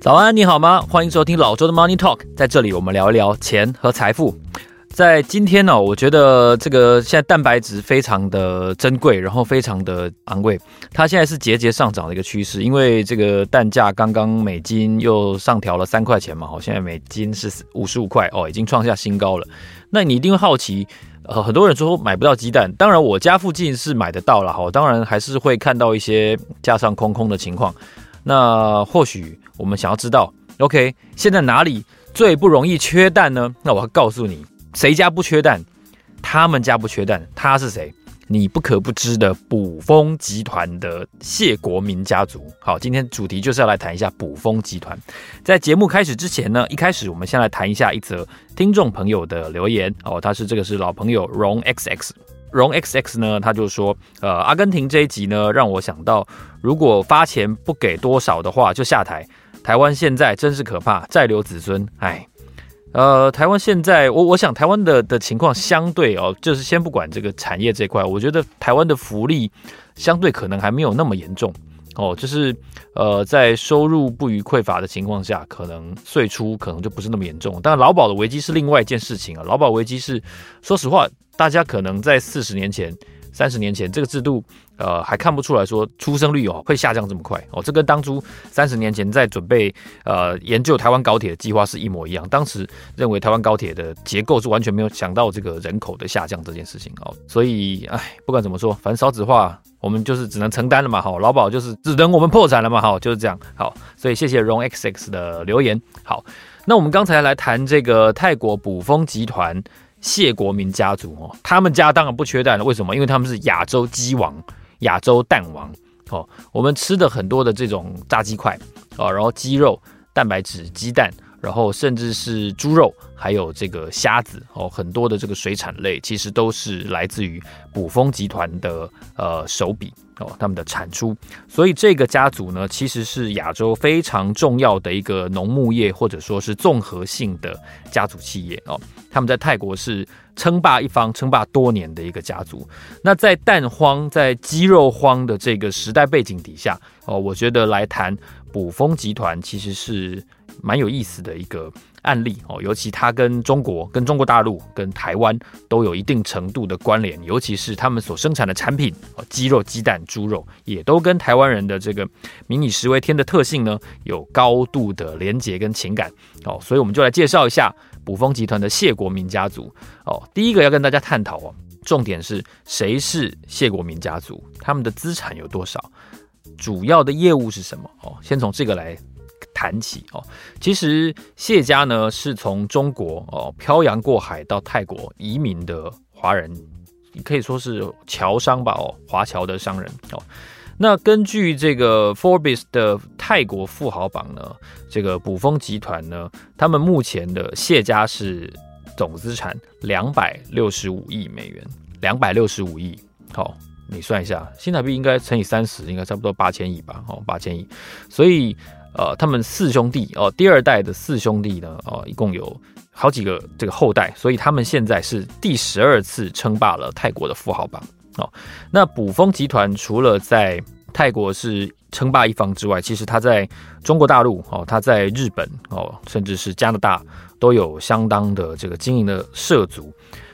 早安，你好吗？欢迎收听老周的 Money Talk，在这里我们聊一聊钱和财富。在今天呢、哦，我觉得这个现在蛋白质非常的珍贵，然后非常的昂贵，它现在是节节上涨的一个趋势。因为这个蛋价刚刚美金又上调了三块钱嘛，好，现在美金是五十五块哦，已经创下新高了。那你一定会好奇，呃，很多人说买不到鸡蛋，当然我家附近是买得到了，哈，当然还是会看到一些架上空空的情况。那或许我们想要知道，OK，现在哪里最不容易缺蛋呢？那我要告诉你，谁家不缺蛋？他们家不缺蛋，他是谁？你不可不知的卜蜂集团的谢国民家族。好，今天主题就是要来谈一下卜蜂集团。在节目开始之前呢，一开始我们先来谈一下一则听众朋友的留言哦，他是这个是老朋友荣 XX。荣 XX 呢，他就说，呃，阿根廷这一集呢，让我想到，如果发钱不给多少的话，就下台。台湾现在真是可怕，再留子孙。哎，呃，台湾现在，我我想台湾的的情况相对哦，就是先不管这个产业这块，我觉得台湾的福利相对可能还没有那么严重哦，就是呃，在收入不虞匮乏的情况下，可能岁出可能就不是那么严重。但劳保的危机是另外一件事情啊，劳保危机是，说实话。大家可能在四十年前、三十年前，这个制度，呃，还看不出来说出生率哦会下降这么快哦。这跟当初三十年前在准备呃研究台湾高铁的计划是一模一样。当时认为台湾高铁的结构是完全没有想到这个人口的下降这件事情哦。所以，哎，不管怎么说，反正少子化，我们就是只能承担了嘛。好，劳保就是只能我们破产了嘛。好，就是这样。好，所以谢谢荣 XX 的留言。好，那我们刚才来谈这个泰国卜蜂集团。谢国民家族哦，他们家当然不缺蛋了。为什么？因为他们是亚洲鸡王、亚洲蛋王哦。我们吃的很多的这种炸鸡块哦，然后鸡肉、蛋白质、鸡蛋，然后甚至是猪肉，还有这个虾子哦，很多的这个水产类，其实都是来自于卜蜂集团的呃手笔。哦，他们的产出，所以这个家族呢，其实是亚洲非常重要的一个农牧业或者说是综合性的家族企业哦。他们在泰国是称霸一方、称霸多年的一个家族。那在蛋荒、在鸡肉荒的这个时代背景底下哦，我觉得来谈卜蜂集团其实是蛮有意思的一个。案例哦，尤其它跟中国、跟中国大陆、跟台湾都有一定程度的关联，尤其是他们所生产的产品，鸡肉、鸡蛋、猪肉，也都跟台湾人的这个民以食为天的特性呢，有高度的连结跟情感哦，所以我们就来介绍一下卜蜂集团的谢国民家族哦。第一个要跟大家探讨哦，重点是谁是谢国民家族，他们的资产有多少，主要的业务是什么哦？先从这个来。谈起哦，其实谢家呢是从中国哦漂洋过海到泰国移民的华人，可以说是侨商吧哦，华侨的商人哦。那根据这个 Forbes 的泰国富豪榜呢，这个卜蜂集团呢，他们目前的谢家是总资产两百六十五亿美元，两百六十五亿。好，你算一下，新台币应该乘以三十，应该差不多八千亿吧？哦，八千亿，所以。呃，他们四兄弟哦，第二代的四兄弟呢，哦，一共有好几个这个后代，所以他们现在是第十二次称霸了泰国的富豪榜哦。那卜蜂集团除了在泰国是称霸一方之外，其实他在中国大陆哦，他在日本哦，甚至是加拿大都有相当的这个经营的涉足。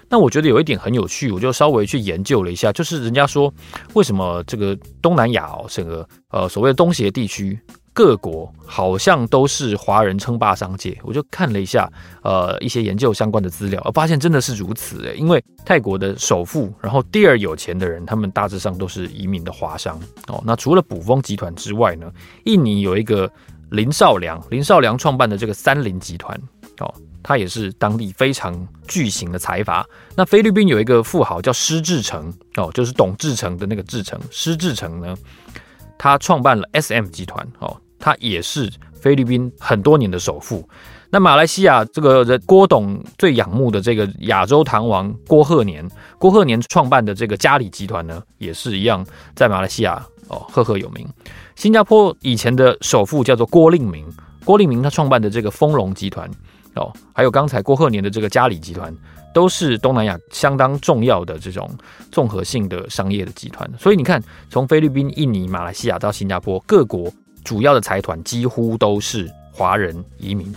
那我觉得有一点很有趣，我就稍微去研究了一下，就是人家说为什么这个东南亚哦，整个呃所谓的东协地区。各国好像都是华人称霸商界，我就看了一下，呃，一些研究相关的资料，而发现真的是如此诶。因为泰国的首富，然后第二有钱的人，他们大致上都是移民的华商哦。那除了卜蜂集团之外呢，印尼有一个林少良，林少良创办的这个三菱集团哦，他也是当地非常巨型的财阀。那菲律宾有一个富豪叫施志成哦，就是董志成的那个志成，施志成呢。他创办了 SM 集团，哦，他也是菲律宾很多年的首富。那马来西亚这个人郭董最仰慕的这个亚洲糖王郭鹤年，郭鹤年创办的这个嘉里集团呢，也是一样在马来西亚哦赫赫有名。新加坡以前的首富叫做郭令明，郭令明他创办的这个丰隆集团，哦，还有刚才郭鹤年的这个嘉里集团，都是东南亚相当重要的这种综合性的商业的集团。所以你看，从菲律宾、印尼、马来西亚到新加坡，各国主要的财团几乎都是华人移民。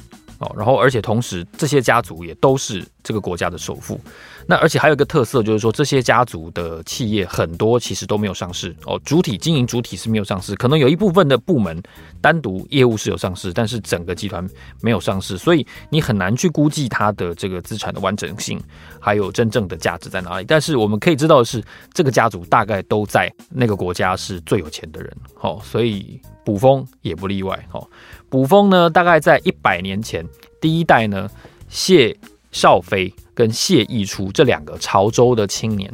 然后而且同时，这些家族也都是这个国家的首富。那而且还有一个特色，就是说这些家族的企业很多其实都没有上市哦，主体经营主体是没有上市，可能有一部分的部门单独业务是有上市，但是整个集团没有上市，所以你很难去估计它的这个资产的完整性，还有真正的价值在哪里。但是我们可以知道的是，这个家族大概都在那个国家是最有钱的人。哦，所以卜蜂也不例外。哦。古风呢，大概在一百年前，第一代呢，谢绍飞跟谢逸初这两个潮州的青年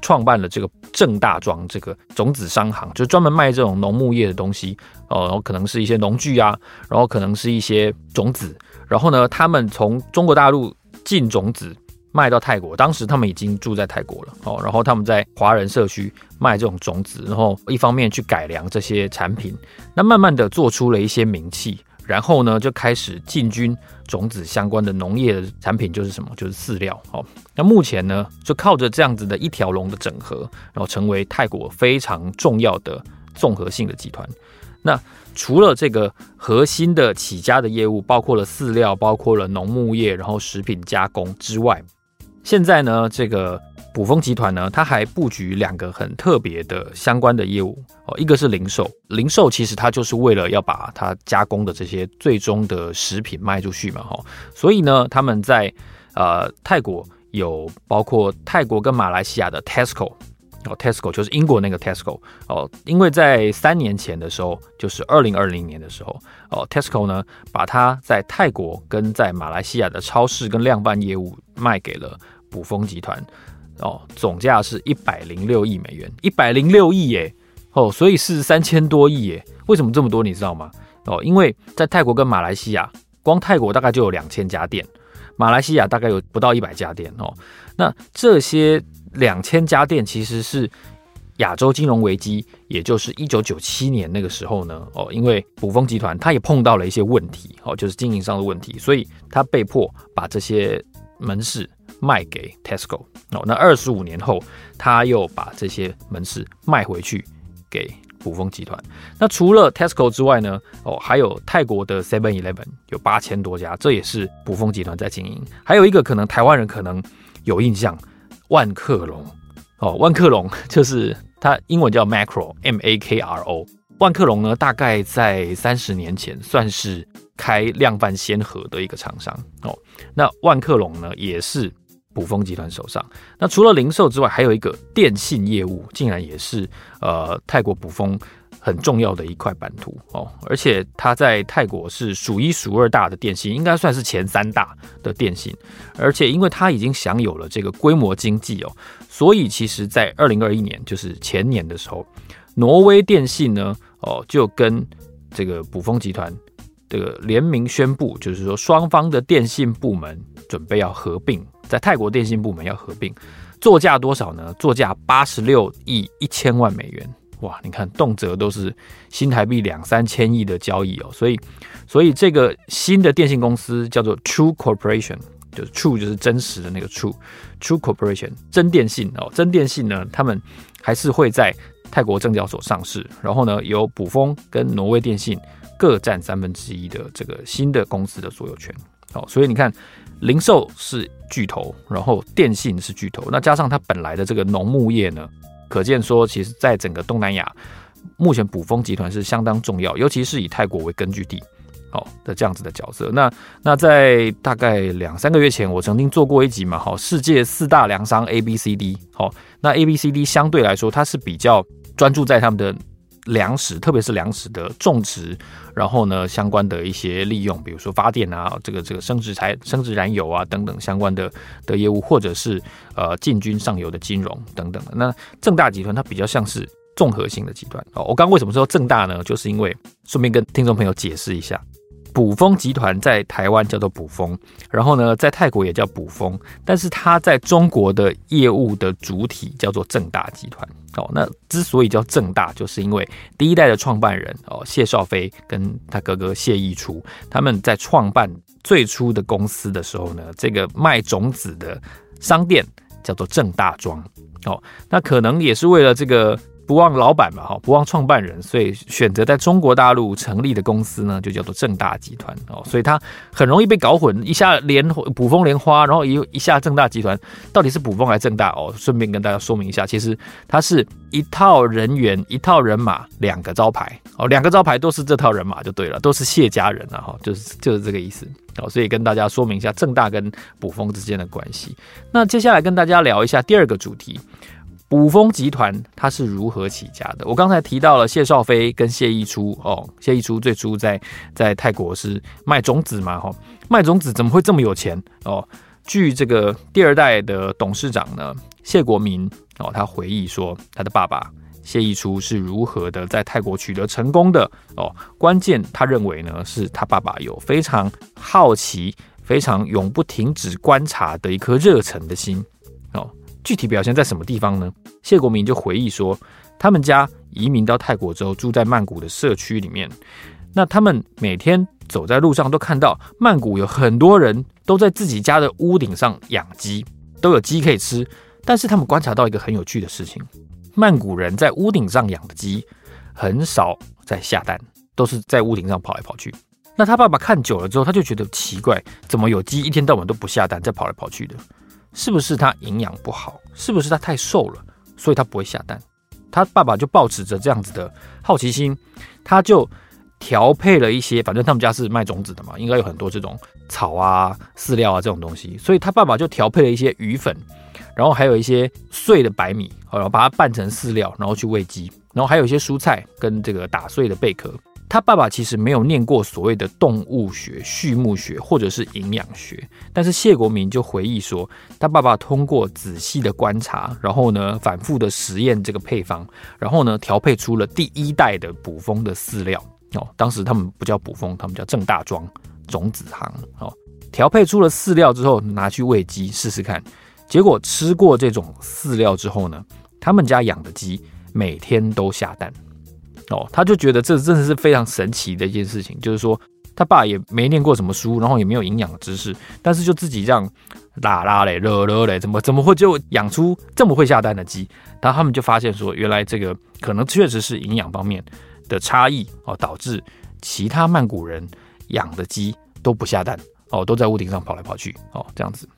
创办了这个正大庄这个种子商行，就专门卖这种农牧业的东西哦，然后可能是一些农具啊，然后可能是一些种子，然后呢，他们从中国大陆进种子。卖到泰国，当时他们已经住在泰国了哦，然后他们在华人社区卖这种种子，然后一方面去改良这些产品，那慢慢的做出了一些名气，然后呢就开始进军种子相关的农业的产品，就是什么？就是饲料哦。那目前呢就靠着这样子的一条龙的整合，然后成为泰国非常重要的综合性的集团。那除了这个核心的起家的业务，包括了饲料，包括了农牧业，然后食品加工之外，现在呢，这个卜蜂集团呢，它还布局两个很特别的相关的业务哦，一个是零售，零售其实它就是为了要把它加工的这些最终的食品卖出去嘛，哈，所以呢，他们在呃泰国有包括泰国跟马来西亚的 Tesco 哦，Tesco 就是英国那个 Tesco 哦，因为在三年前的时候，就是二零二零年的时候哦，Tesco 呢把它在泰国跟在马来西亚的超市跟量贩业务卖给了卜蜂集团哦，总价是一百零六亿美元，一百零六亿耶哦，所以是三千多亿耶，为什么这么多？你知道吗？哦，因为在泰国跟马来西亚，光泰国大概就有两千家店，马来西亚大概有不到一百家店哦，那这些。两千家店其实是亚洲金融危机，也就是一九九七年那个时候呢，哦，因为卜蜂集团它也碰到了一些问题，哦，就是经营上的问题，所以它被迫把这些门市卖给 Tesco，哦，那二十五年后，他又把这些门市卖回去给卜蜂集团。那除了 Tesco 之外呢，哦，还有泰国的 Seven Eleven 有八千多家，这也是卜蜂集团在经营。还有一个可能台湾人可能有印象。万客隆哦，万客隆 就是它英文叫 Macro，M A K R O。万客隆呢，大概在三十年前算是开量贩先河的一个厂商哦。那万客隆呢，也是卜蜂集团手上。那除了零售之外，还有一个电信业务，竟然也是呃泰国卜蜂。很重要的一块版图哦，而且它在泰国是数一数二大的电信，应该算是前三大的电信。而且因为它已经享有了这个规模经济哦，所以其实，在二零二一年，就是前年的时候，挪威电信呢哦就跟这个卜蜂集团这个联名宣布，就是说双方的电信部门准备要合并，在泰国电信部门要合并，作价多少呢？作价八十六亿一千万美元。哇，你看，动辄都是新台币两三千亿的交易哦，所以，所以这个新的电信公司叫做 True Corporation，就是 True 就是真实的那个 True，True Corporation 真电信哦，真电信呢，他们还是会在泰国证交所上市，然后呢，由卜蜂跟挪威电信各占三分之一的这个新的公司的所有权。好，所以你看，零售是巨头，然后电信是巨头，那加上它本来的这个农牧业呢？可见说，其实，在整个东南亚，目前卜蜂集团是相当重要，尤其是以泰国为根据地，好的这样子的角色。那那在大概两三个月前，我曾经做过一集嘛，好，世界四大粮商 A B C D，好，那 A B C D 相对来说，它是比较专注在他们的。粮食，特别是粮食的种植，然后呢，相关的一些利用，比如说发电啊，这个这个生质材、生质燃油啊等等相关的的业务，或者是呃进军上游的金融等等的。那正大集团它比较像是综合性的集团哦。我刚为什么说正大呢？就是因为顺便跟听众朋友解释一下。卜蜂集团在台湾叫做卜蜂，然后呢，在泰国也叫卜蜂，但是它在中国的业务的主体叫做正大集团。哦，那之所以叫正大，就是因为第一代的创办人哦谢少飞跟他哥哥谢逸初，他们在创办最初的公司的时候呢，这个卖种子的商店叫做正大庄哦，那可能也是为了这个。不忘老板嘛，哈，不忘创办人，所以选择在中国大陆成立的公司呢，就叫做正大集团哦。所以它很容易被搞混，一下连卜蜂莲花，然后一一下正大集团，到底是卜蜂还是正大哦？顺便跟大家说明一下，其实它是一套人员、一套人马，两个招牌哦，两个招牌都是这套人马就对了，都是谢家人啊，哈，就是就是这个意思哦。所以跟大家说明一下正大跟卜蜂之间的关系。那接下来跟大家聊一下第二个主题。卜蜂集团它是如何起家的？我刚才提到了谢少飞跟谢逸初哦，谢逸初最初在在泰国是卖种子嘛，哈，卖种子怎么会这么有钱哦？据这个第二代的董事长呢，谢国民哦，他回忆说，他的爸爸谢逸初是如何的在泰国取得成功的哦。关键他认为呢，是他爸爸有非常好奇、非常永不停止观察的一颗热忱的心。具体表现在什么地方呢？谢国民就回忆说，他们家移民到泰国之后，住在曼谷的社区里面。那他们每天走在路上，都看到曼谷有很多人都在自己家的屋顶上养鸡，都有鸡可以吃。但是他们观察到一个很有趣的事情：曼谷人在屋顶上养的鸡很少在下蛋，都是在屋顶上跑来跑去。那他爸爸看久了之后，他就觉得奇怪，怎么有鸡一天到晚都不下蛋，在跑来跑去的？是不是他营养不好？是不是他太瘦了，所以他不会下蛋？他爸爸就抱持着这样子的好奇心，他就调配了一些，反正他们家是卖种子的嘛，应该有很多这种草啊、饲料啊这种东西，所以他爸爸就调配了一些鱼粉，然后还有一些碎的白米，然后把它拌成饲料，然后去喂鸡，然后还有一些蔬菜跟这个打碎的贝壳。他爸爸其实没有念过所谓的动物学、畜牧学或者是营养学，但是谢国民就回忆说，他爸爸通过仔细的观察，然后呢反复的实验这个配方，然后呢调配出了第一代的卜蜂的饲料哦。当时他们不叫卜蜂，他们叫正大庄种子行哦。调配出了饲料之后，拿去喂鸡试试看，结果吃过这种饲料之后呢，他们家养的鸡每天都下蛋。哦，他就觉得这真的是非常神奇的一件事情，就是说他爸也没念过什么书，然后也没有营养的知识，但是就自己这样拉拉嘞、热热嘞，怎么怎么会就养出这么会下蛋的鸡？然后他们就发现说，原来这个可能确实是营养方面的差异哦，导致其他曼谷人养的鸡都不下蛋哦，都在屋顶上跑来跑去哦，这样子。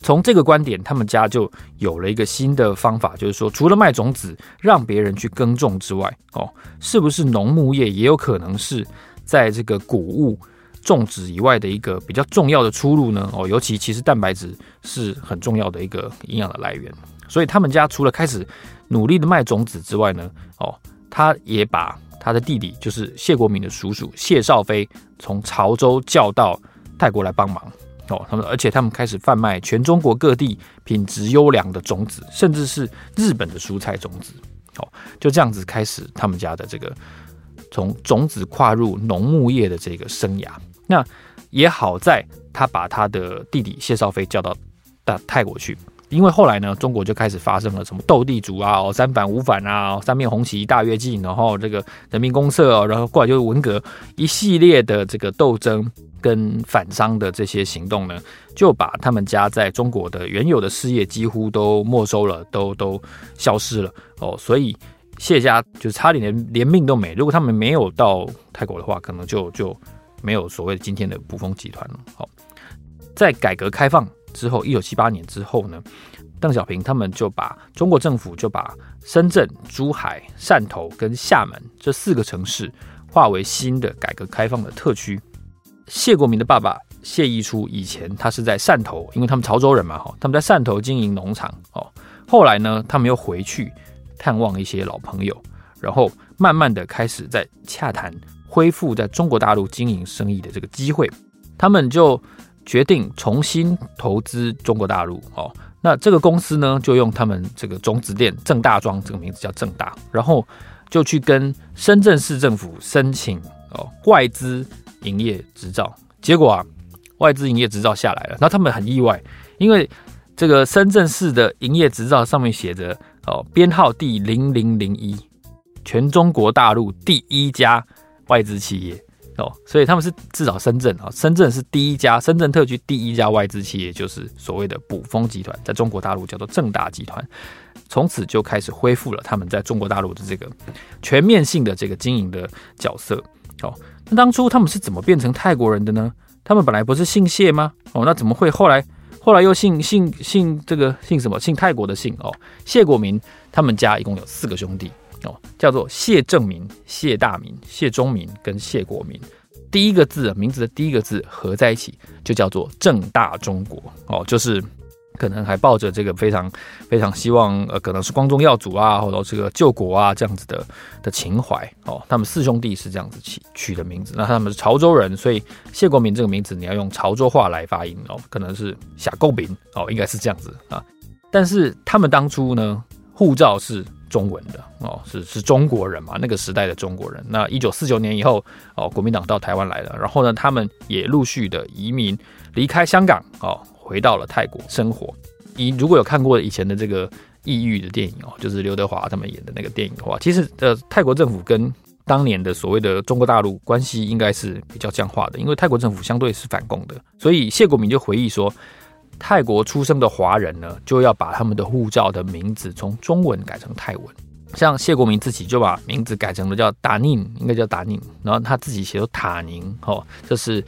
从这个观点，他们家就有了一个新的方法，就是说，除了卖种子让别人去耕种之外，哦，是不是农牧业也有可能是在这个谷物种植以外的一个比较重要的出路呢？哦，尤其其实蛋白质是很重要的一个营养的来源，所以他们家除了开始努力的卖种子之外呢，哦，他也把他的弟弟，就是谢国民的叔叔谢少飞，从潮州叫到泰国来帮忙。哦，他们而且他们开始贩卖全中国各地品质优良的种子，甚至是日本的蔬菜种子。哦，就这样子开始他们家的这个从种子跨入农牧业的这个生涯。那也好在他把他的弟弟谢少飞叫到大泰国去。因为后来呢，中国就开始发生了什么斗地主啊、三反五反啊、三面红旗、大跃进，然后这个人民公社，然后过来就是文革，一系列的这个斗争跟反商的这些行动呢，就把他们家在中国的原有的事业几乎都没收了，都都消失了哦。所以谢家就差点连连命都没。如果他们没有到泰国的话，可能就就没有所谓的今天的卜蜂集团了。好，在改革开放。之后，一九七八年之后呢，邓小平他们就把中国政府就把深圳、珠海、汕头跟厦门这四个城市划为新的改革开放的特区。谢国民的爸爸谢溢初以前他是在汕头，因为他们潮州人嘛，哈，他们在汕头经营农场哦。后来呢，他们又回去探望一些老朋友，然后慢慢的开始在洽谈恢复在中国大陆经营生意的这个机会，他们就。决定重新投资中国大陆哦，那这个公司呢，就用他们这个种子店正大庄这个名字叫正大，然后就去跟深圳市政府申请哦外资营业执照，结果啊外资营业执照下来了，那他们很意外，因为这个深圳市的营业执照上面写着哦编号第零零零一，全中国大陆第一家外资企业哦，所以他们是至少深圳啊，深圳是第一家，深圳特区第一家外资企业，就是所谓的卜蜂集团，在中国大陆叫做正大集团，从此就开始恢复了他们在中国大陆的这个全面性的这个经营的角色。哦，那当初他们是怎么变成泰国人的呢？他们本来不是姓谢吗？哦，那怎么会后来后来又姓姓姓这个姓什么？姓泰国的姓哦，谢国民他们家一共有四个兄弟。哦，叫做谢正民、谢大民、谢中民跟谢国民，第一个字名字的第一个字合在一起就叫做正大中国。哦，就是可能还抱着这个非常非常希望，呃，可能是光宗耀祖啊，或者这个救国啊这样子的的情怀。哦，他们四兄弟是这样子起取的名字。那他们是潮州人，所以谢国民这个名字你要用潮州话来发音哦，可能是夏构民哦，应该是这样子啊。但是他们当初呢，护照是。中文的哦，是是中国人嘛？那个时代的中国人。那一九四九年以后哦，国民党到台湾来了，然后呢，他们也陆续的移民离开香港哦，回到了泰国生活。你如果有看过以前的这个异域的电影哦，就是刘德华他们演的那个电影的话，其实呃，泰国政府跟当年的所谓的中国大陆关系应该是比较僵化的，因为泰国政府相对是反共的，所以谢国民就回忆说。泰国出生的华人呢，就要把他们的护照的名字从中文改成泰文。像谢国民自己就把名字改成了叫达宁，应该叫达宁，然后他自己写作塔宁，哦，这是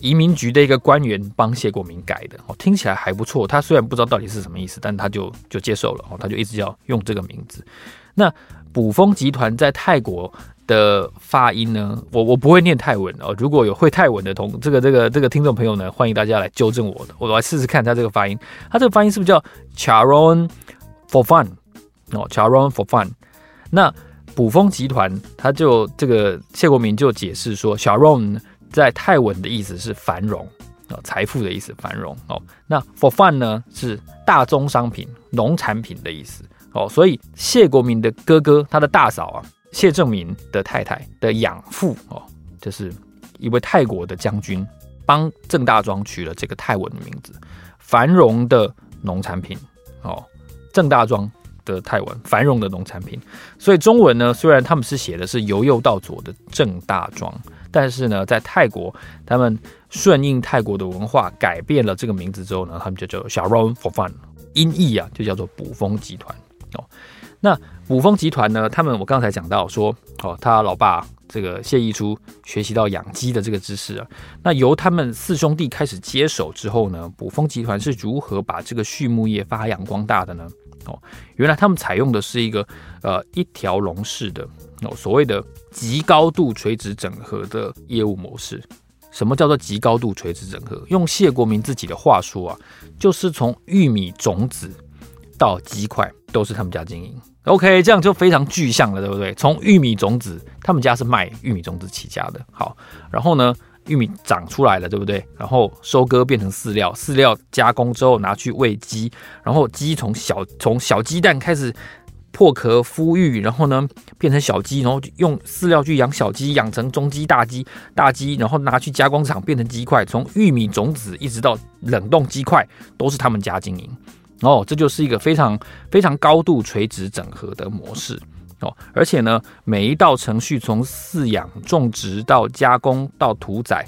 移民局的一个官员帮谢国民改的，哦，听起来还不错。他虽然不知道到底是什么意思，但他就就接受了，哦，他就一直要用这个名字。那卜蜂集团在泰国的发音呢，我我不会念泰文哦。如果有会泰文的同这个这个这个听众朋友呢，欢迎大家来纠正我的，我来试试看他这个发音。他这个发音是不是叫 Charon for fun 哦，Charon for fun。那卜蜂集团他就这个谢国民就解释说，Charon 在泰文的意思是繁荣哦，财富的意思，繁荣哦。那 for fun 呢是大宗商品、农产品的意思哦。所以谢国民的哥哥，他的大嫂啊。谢正民的太太的养父哦，就是一位泰国的将军，帮郑大庄取了这个泰文的名字，繁荣的农产品哦，郑大庄的泰文，繁荣的农产品。所以中文呢，虽然他们是写的是由右到左的郑大庄，但是呢，在泰国，他们顺应泰国的文化，改变了这个名字之后呢，他们就叫小 Ron for fun，音译啊，就叫做补风集团哦。那补风集团呢？他们我刚才讲到说，哦，他老爸这个谢逸初学习到养鸡的这个知识啊。那由他们四兄弟开始接手之后呢，卜蜂集团是如何把这个畜牧业发扬光大的呢？哦，原来他们采用的是一个呃一条龙式的哦，所谓的极高度垂直整合的业务模式。什么叫做极高度垂直整合？用谢国民自己的话说啊，就是从玉米种子到鸡块。都是他们家经营，OK，这样就非常具象了，对不对？从玉米种子，他们家是卖玉米种子起家的。好，然后呢，玉米长出来了，对不对？然后收割变成饲料，饲料加工之后拿去喂鸡，然后鸡从小从小鸡蛋开始破壳孵育，然后呢变成小鸡，然后用饲料去养小鸡，养成中鸡、大鸡、大鸡，然后拿去加工厂变成鸡块。从玉米种子一直到冷冻鸡块，都是他们家经营。哦，这就是一个非常非常高度垂直整合的模式。哦，而且呢，每一道程序从饲养、种植到加工到屠宰，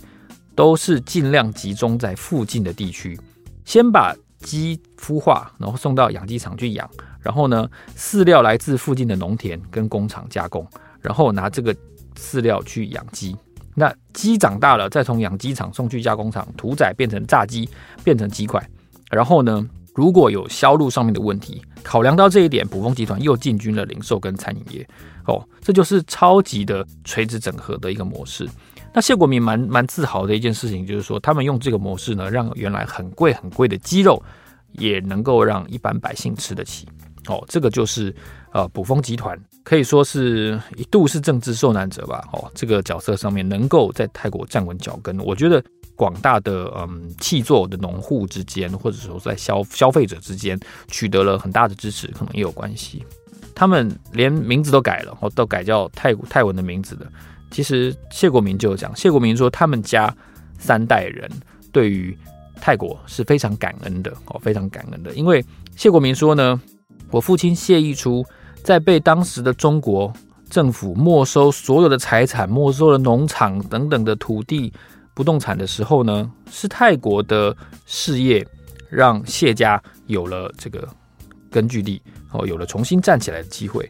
都是尽量集中在附近的地区，先把鸡孵化，然后送到养鸡场去养，然后呢，饲料来自附近的农田跟工厂加工，然后拿这个饲料去养鸡，那鸡长大了，再从养鸡场送去加工厂屠宰，变成炸鸡，变成鸡块，然后呢，如果有销路上面的问题，考量到这一点，卜蜂集团又进军了零售跟餐饮业。哦，这就是超级的垂直整合的一个模式。那谢国民蛮蛮自豪的一件事情，就是说他们用这个模式呢，让原来很贵很贵的鸡肉也能够让一般百姓吃得起。哦，这个就是呃卜蜂集团可以说是一度是政治受难者吧。哦，这个角色上面能够在泰国站稳脚跟，我觉得。广大的嗯气作的农户之间，或者说在消消费者之间取得了很大的支持，可能也有关系。他们连名字都改了，哦，都改叫泰泰文的名字的。其实谢国民就有讲，谢国民说他们家三代人对于泰国是非常感恩的，哦，非常感恩的。因为谢国民说呢，我父亲谢义初在被当时的中国政府没收所有的财产，没收了农场等等的土地、不动产的时候呢，是泰国的事业让谢家有了这个根据地，哦，有了重新站起来的机会，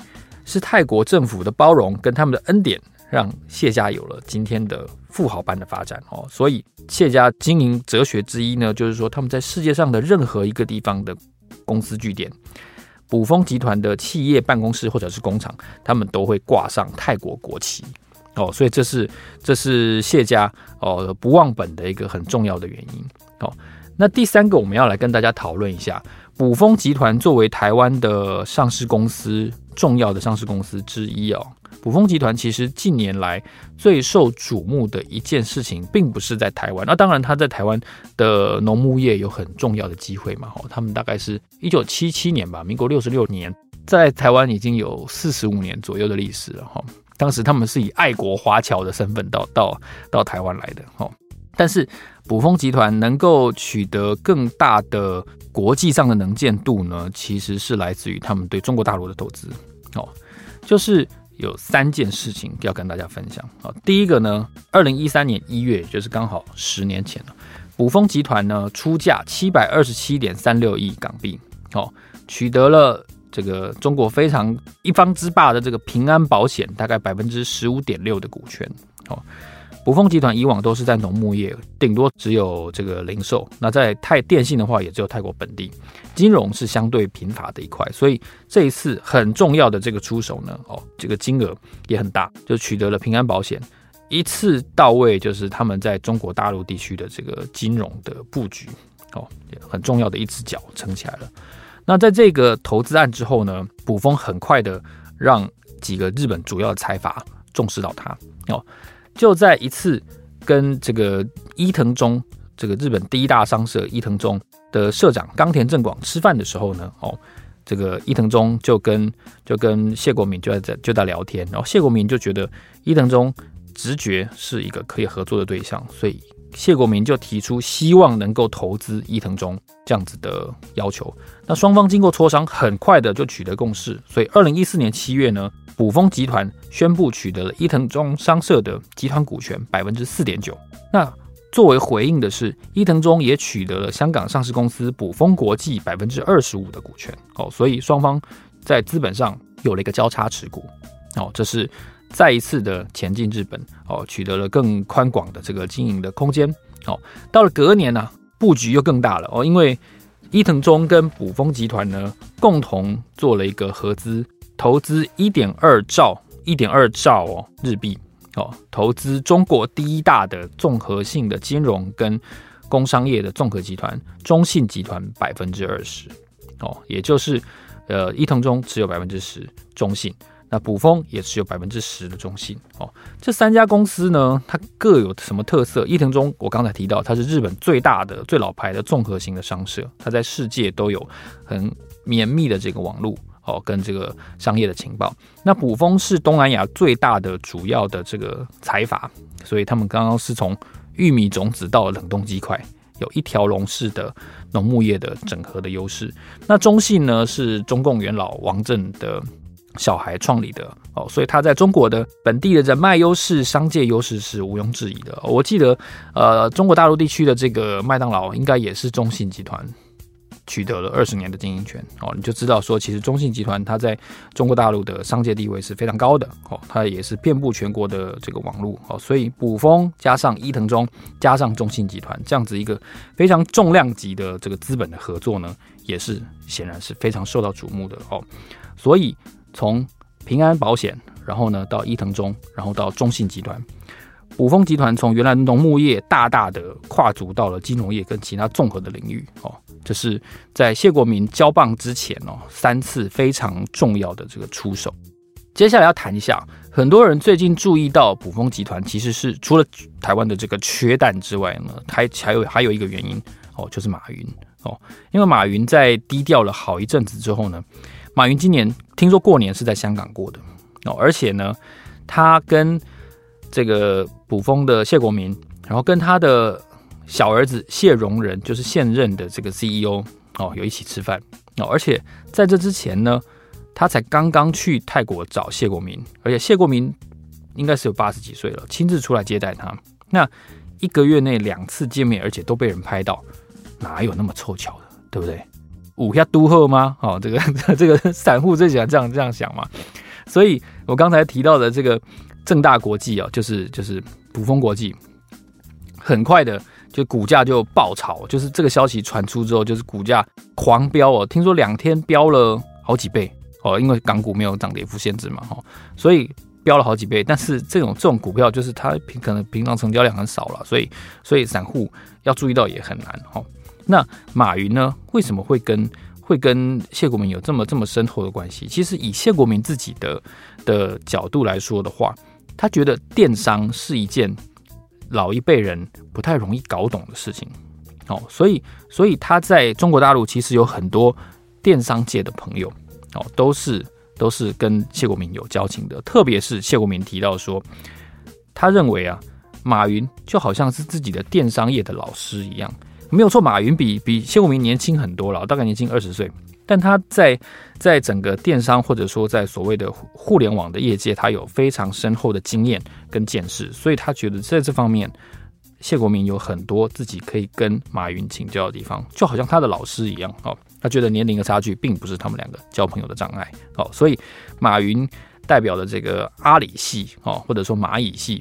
是泰国政府的包容跟他们的恩典，让谢家有了今天的富豪般的发展哦。所以谢家经营哲学之一呢，就是说他们在世界上的任何一个地方的公司据点。卜蜂集团的企业办公室或者是工厂，他们都会挂上泰国国旗哦，所以这是这是谢家哦不忘本的一个很重要的原因哦。那第三个我们要来跟大家讨论一下，捕风集团作为台湾的上市公司，重要的上市公司之一哦。捕风集团其实近年来最受瞩目的一件事情，并不是在台湾。那当然，他在台湾的农牧业有很重要的机会嘛。哦，他们大概是一九七七年吧，民国六十六年，在台湾已经有四十五年左右的历史了。哈，当时他们是以爱国华侨的身份到到到台湾来的。哦，但是卜蜂集团能够取得更大的国际上的能见度呢，其实是来自于他们对中国大陆的投资。哦，就是。有三件事情要跟大家分享啊。第一个呢，二零一三年一月，就是刚好十年前了，卜蜂集团呢出价七百二十七点三六亿港币，哦，取得了这个中国非常一方之霸的这个平安保险大概百分之十五点六的股权，哦。卜蜂集团以往都是在农牧业，顶多只有这个零售。那在泰电信的话，也只有泰国本地。金融是相对贫乏的一块，所以这一次很重要的这个出手呢，哦，这个金额也很大，就取得了平安保险一次到位，就是他们在中国大陆地区的这个金融的布局，哦，很重要的一只脚撑起来了。那在这个投资案之后呢，卜峰很快的让几个日本主要的财阀重视到他，哦。就在一次跟这个伊藤忠，这个日本第一大商社伊藤忠的社长冈田正广吃饭的时候呢，哦，这个伊藤忠就跟就跟谢国民就在就在聊天，然后谢国民就觉得伊藤忠直觉是一个可以合作的对象，所以谢国民就提出希望能够投资伊藤忠这样子的要求。那双方经过磋商，很快的就取得共识，所以二零一四年七月呢。卜蜂集团宣布取得了伊藤忠商社的集团股权百分之四点九。那作为回应的是，伊藤忠也取得了香港上市公司卜蜂国际百分之二十五的股权。哦，所以双方在资本上有了一个交叉持股。哦，这是再一次的前进日本。哦，取得了更宽广的这个经营的空间。哦，到了隔年呢、啊，布局又更大了。哦，因为伊藤忠跟卜蜂集团呢共同做了一个合资。投资一点二兆，一点二兆哦日币哦，投资中国第一大的综合性的金融跟工商业的综合集团中信集团百分之二十哦，也就是呃伊藤忠持有百分之十，中信那卜蜂也持有百分之十的中信哦，这三家公司呢，它各有什么特色？伊藤忠我刚才提到，它是日本最大的、最老牌的综合型的商社，它在世界都有很绵密的这个网络。哦，跟这个商业的情报。那卜蜂是东南亚最大的主要的这个财阀，所以他们刚刚是从玉米种子到冷冻鸡块，有一条龙式的农牧业的整合的优势。那中信呢，是中共元老王震的小孩创立的哦，所以他在中国的本地的人脉优势、商界优势是毋庸置疑的。我记得，呃，中国大陆地区的这个麦当劳应该也是中信集团。取得了二十年的经营权哦，你就知道说，其实中信集团它在中国大陆的商界地位是非常高的哦，它也是遍布全国的这个网络哦，所以卜蜂加上伊藤忠加上中信集团这样子一个非常重量级的这个资本的合作呢，也是显然是非常受到瞩目的哦。所以从平安保险，然后呢到伊藤忠，然后到中信集团。卜蜂集团从原来农牧业大大的跨足到了金融业跟其他综合的领域哦，这是在谢国民交棒之前哦，三次非常重要的这个出手。接下来要谈一下，很多人最近注意到卜蜂集团其实是除了台湾的这个缺蛋之外呢，还还有还有一个原因哦，就是马云哦，因为马云在低调了好一阵子之后呢，马云今年听说过年是在香港过的哦，而且呢，他跟这个卜蜂的谢国民，然后跟他的小儿子谢荣仁，就是现任的这个 CEO 哦，有一起吃饭哦。而且在这之前呢，他才刚刚去泰国找谢国明，而且谢国明应该是有八十几岁了，亲自出来接待他。那一个月内两次见面，而且都被人拍到，哪有那么凑巧的，对不对？五下都贺吗？哦，这个 这个散户最喜欢这样这样想嘛。所以我刚才提到的这个正大国际啊，就是就是卜蜂国际，很快的就股价就爆炒，就是这个消息传出之后，就是股价狂飙哦，听说两天飙了好几倍。哦，因为港股没有涨跌幅限制嘛，哈，所以飙了好几倍。但是这种这种股票就是它平可能平常成交量很少了，所以所以散户要注意到也很难，哈。那马云呢，为什么会跟会跟谢国民有这么这么深厚的关系？其实以谢国民自己的的角度来说的话，他觉得电商是一件老一辈人不太容易搞懂的事情，哦，所以所以他在中国大陆其实有很多电商界的朋友。哦，都是都是跟谢国民有交情的，特别是谢国民提到说，他认为啊，马云就好像是自己的电商业的老师一样，没有错，马云比比谢国明年轻很多了，大概年轻二十岁，但他在在整个电商或者说在所谓的互联网的业界，他有非常深厚的经验跟见识，所以他觉得在这方面，谢国明有很多自己可以跟马云请教的地方，就好像他的老师一样，哦。他觉得年龄的差距并不是他们两个交朋友的障碍，哦，所以马云代表的这个阿里系哦，或者说蚂蚁系，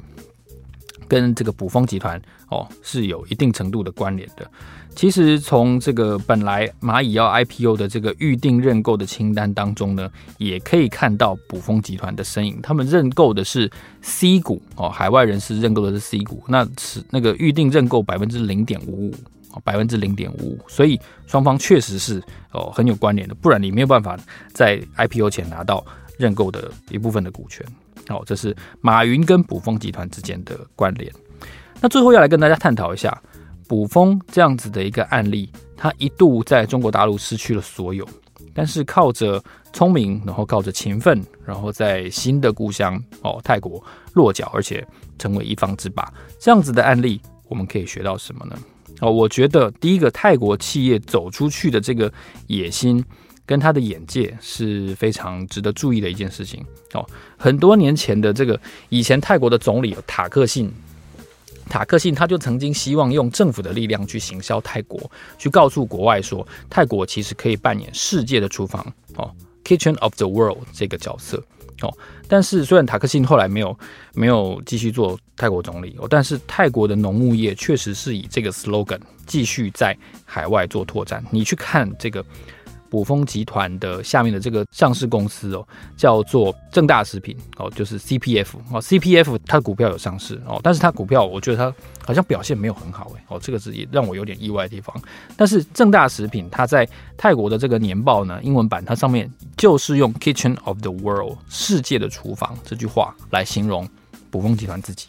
跟这个卜蜂集团哦是有一定程度的关联的。其实从这个本来蚂蚁要 IPO 的这个预定认购的清单当中呢，也可以看到卜蜂集团的身影。他们认购的是 C 股哦，海外人士认购的是 C 股，那是那个预定认购百分之零点五五。百分之零点五五，所以双方确实是哦很有关联的，不然你没有办法在 IPO 前拿到认购的一部分的股权。好，这是马云跟卜蜂集团之间的关联。那最后要来跟大家探讨一下卜蜂这样子的一个案例，他一度在中国大陆失去了所有，但是靠着聪明，然后靠着勤奋，然后在新的故乡哦泰国落脚，而且成为一方之霸。这样子的案例，我们可以学到什么呢？哦，我觉得第一个泰国企业走出去的这个野心跟他的眼界是非常值得注意的一件事情。哦，很多年前的这个以前泰国的总理塔克信，塔克信他就曾经希望用政府的力量去行销泰国，去告诉国外说泰国其实可以扮演世界的厨房哦，Kitchen of the World 这个角色。哦，但是虽然塔克信后来没有没有继续做泰国总理哦，但是泰国的农牧业确实是以这个 slogan 继续在海外做拓展。你去看这个。卜蜂集团的下面的这个上市公司哦，叫做正大食品哦，就是 CPF 哦，CPF 它的股票有上市哦，但是它股票我觉得它好像表现没有很好诶哦，这个是也让我有点意外的地方。但是正大食品它在泰国的这个年报呢，英文版它上面就是用 Kitchen of the World 世界的厨房这句话来形容卜蜂集团自己。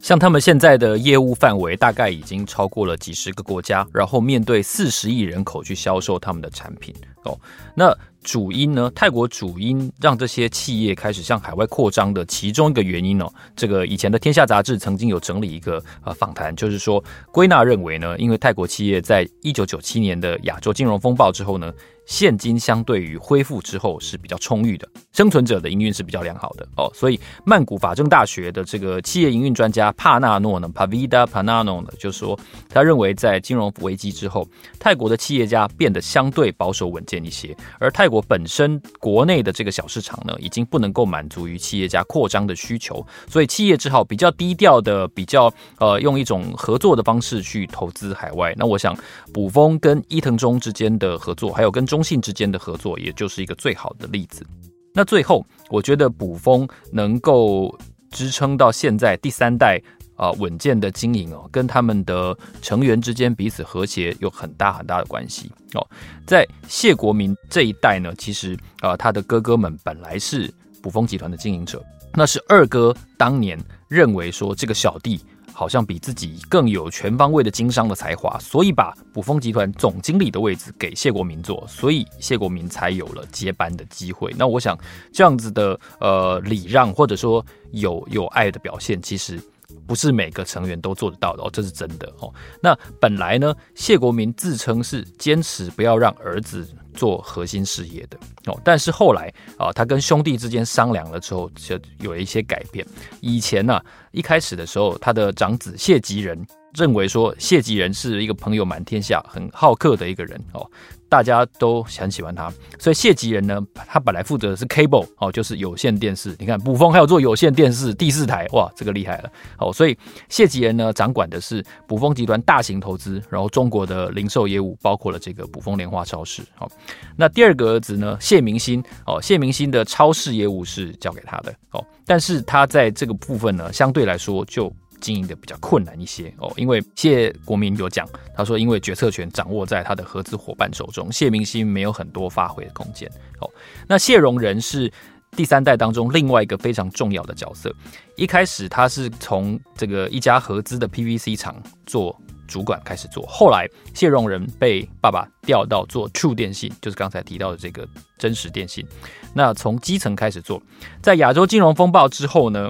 像他们现在的业务范围大概已经超过了几十个国家，然后面对四十亿人口去销售他们的产品哦。那主因呢？泰国主因让这些企业开始向海外扩张的其中一个原因哦，这个以前的《天下》杂志曾经有整理一个呃访谈，就是说归纳认为呢，因为泰国企业在一九九七年的亚洲金融风暴之后呢。现金相对于恢复之后是比较充裕的，生存者的营运是比较良好的哦，所以曼谷法政大学的这个企业营运专家帕纳诺呢，Pavida Panano 呢，就说他认为在金融危机之后，泰国的企业家变得相对保守稳健一些，而泰国本身国内的这个小市场呢，已经不能够满足于企业家扩张的需求，所以企业只好比较低调的，比较呃用一种合作的方式去投资海外。那我想卜蜂跟伊藤忠之间的合作，还有跟中中信之间的合作，也就是一个最好的例子。那最后，我觉得卜蜂能够支撑到现在第三代啊稳健的经营哦，跟他们的成员之间彼此和谐有很大很大的关系哦。在谢国民这一代呢，其实啊他的哥哥们本来是卜蜂集团的经营者，那是二哥当年认为说这个小弟。好像比自己更有全方位的经商的才华，所以把卜蜂集团总经理的位置给谢国民做，所以谢国民才有了接班的机会。那我想这样子的呃礼让或者说有有爱的表现，其实不是每个成员都做得到的哦，这是真的哦。那本来呢，谢国民自称是坚持不要让儿子做核心事业的哦。但是后来啊，他跟兄弟之间商量了之后，就有了一些改变。以前呢、一开始的时候，他的长子谢吉仁认为说，谢吉仁是一个朋友满天下、很好客的一个人哦。大家都很喜欢他，所以谢吉仁呢，他本来负责的是 cable 哦，就是有线电视。你看卜蜂还有做有线电视第四台，哇，这个厉害了哦。所以谢吉仁呢，掌管的是卜蜂集团大型投资，然后中国的零售业务，包括了这个卜蜂莲花超市。好，那第二个儿子呢，谢明新哦，谢明新的超市业务是交给他的哦，但是他在这个部分呢，相对来说就。经营的比较困难一些。哦，因为谢国民有讲，他说因为决策权掌握在他的合资伙伴手中，谢明星没有很多发挥的空间。哦。那谢荣仁是第三代当中另外一个非常重要的角色，一开始他是从这个一家合资的 PVC 厂做主管开始做，后来谢荣仁被爸爸调到做 True 电信，就是刚才提到的这个真实电信，那从基层开始做，在亚洲金融风暴之后呢，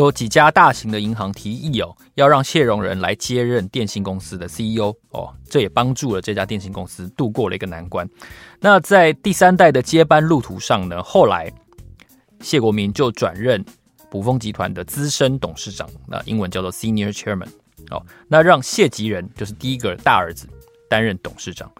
有几家大型的银行提议哦，要让谢荣仁来接任电信公司的 CEO 哦，这也帮助了这家电信公司度过了一个难关。那在第三代的接班路途上呢，后来谢国民就转任卜蜂集团的资深董事长，那英文叫做 Senior Chairman 哦，那让谢吉仁就是第一个大儿子担任董事长。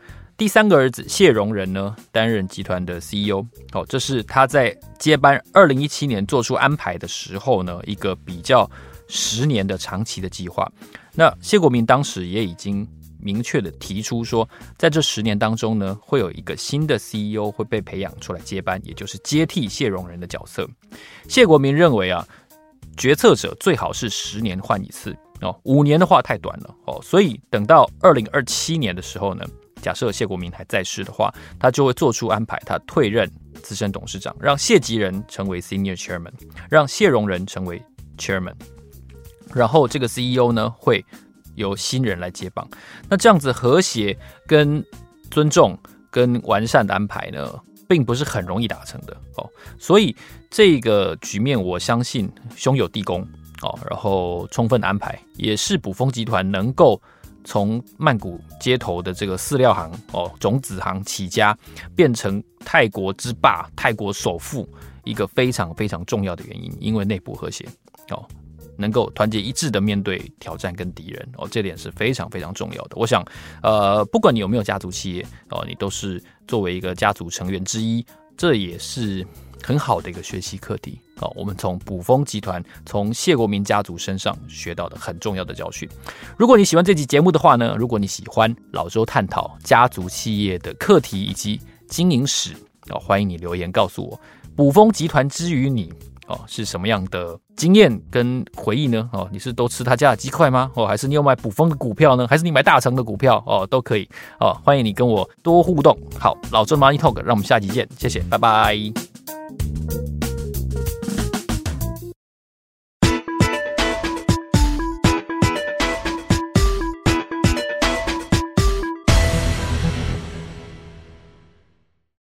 第三个儿子谢荣仁呢，担任集团的 CEO。哦，这是他在接班二零一七年做出安排的时候呢，一个比较十年的长期的计划。那谢国民当时也已经明确的提出说，在这十年当中呢，会有一个新的 CEO 会被培养出来接班，也就是接替谢荣仁的角色。谢国民认为啊，决策者最好是十年换一次哦，五年的话太短了哦，所以等到二零二七年的时候呢。假设谢国民还在世的话，他就会做出安排，他退任资深董事长，让谢吉仁成为 Senior Chairman，让谢荣仁成为 Chairman，然后这个 CEO 呢会由新人来接棒。那这样子和谐、跟尊重、跟完善的安排呢，并不是很容易达成的哦。所以这个局面，我相信兄友弟恭哦，然后充分的安排，也是卜蜂集团能够。从曼谷街头的这个饲料行哦，种子行起家，变成泰国之霸、泰国首富，一个非常非常重要的原因，因为内部和谐哦，能够团结一致的面对挑战跟敌人哦，这点是非常非常重要的。我想，呃，不管你有没有家族企业哦，你都是作为一个家族成员之一，这也是。很好的一个学习课题啊！我们从卜蜂集团、从谢国民家族身上学到的很重要的教训。如果你喜欢这期节目的话呢，如果你喜欢老周探讨家族企业的课题以及经营史啊，欢迎你留言告诉我。卜蜂集团之于你哦，是什么样的经验跟回忆呢？哦，你是都吃他家的鸡块吗？哦，还是你有买卜蜂的股票呢？还是你买大成的股票？哦，都可以哦。欢迎你跟我多互动。好，老周 Money Talk，让我们下集见，谢谢，拜拜。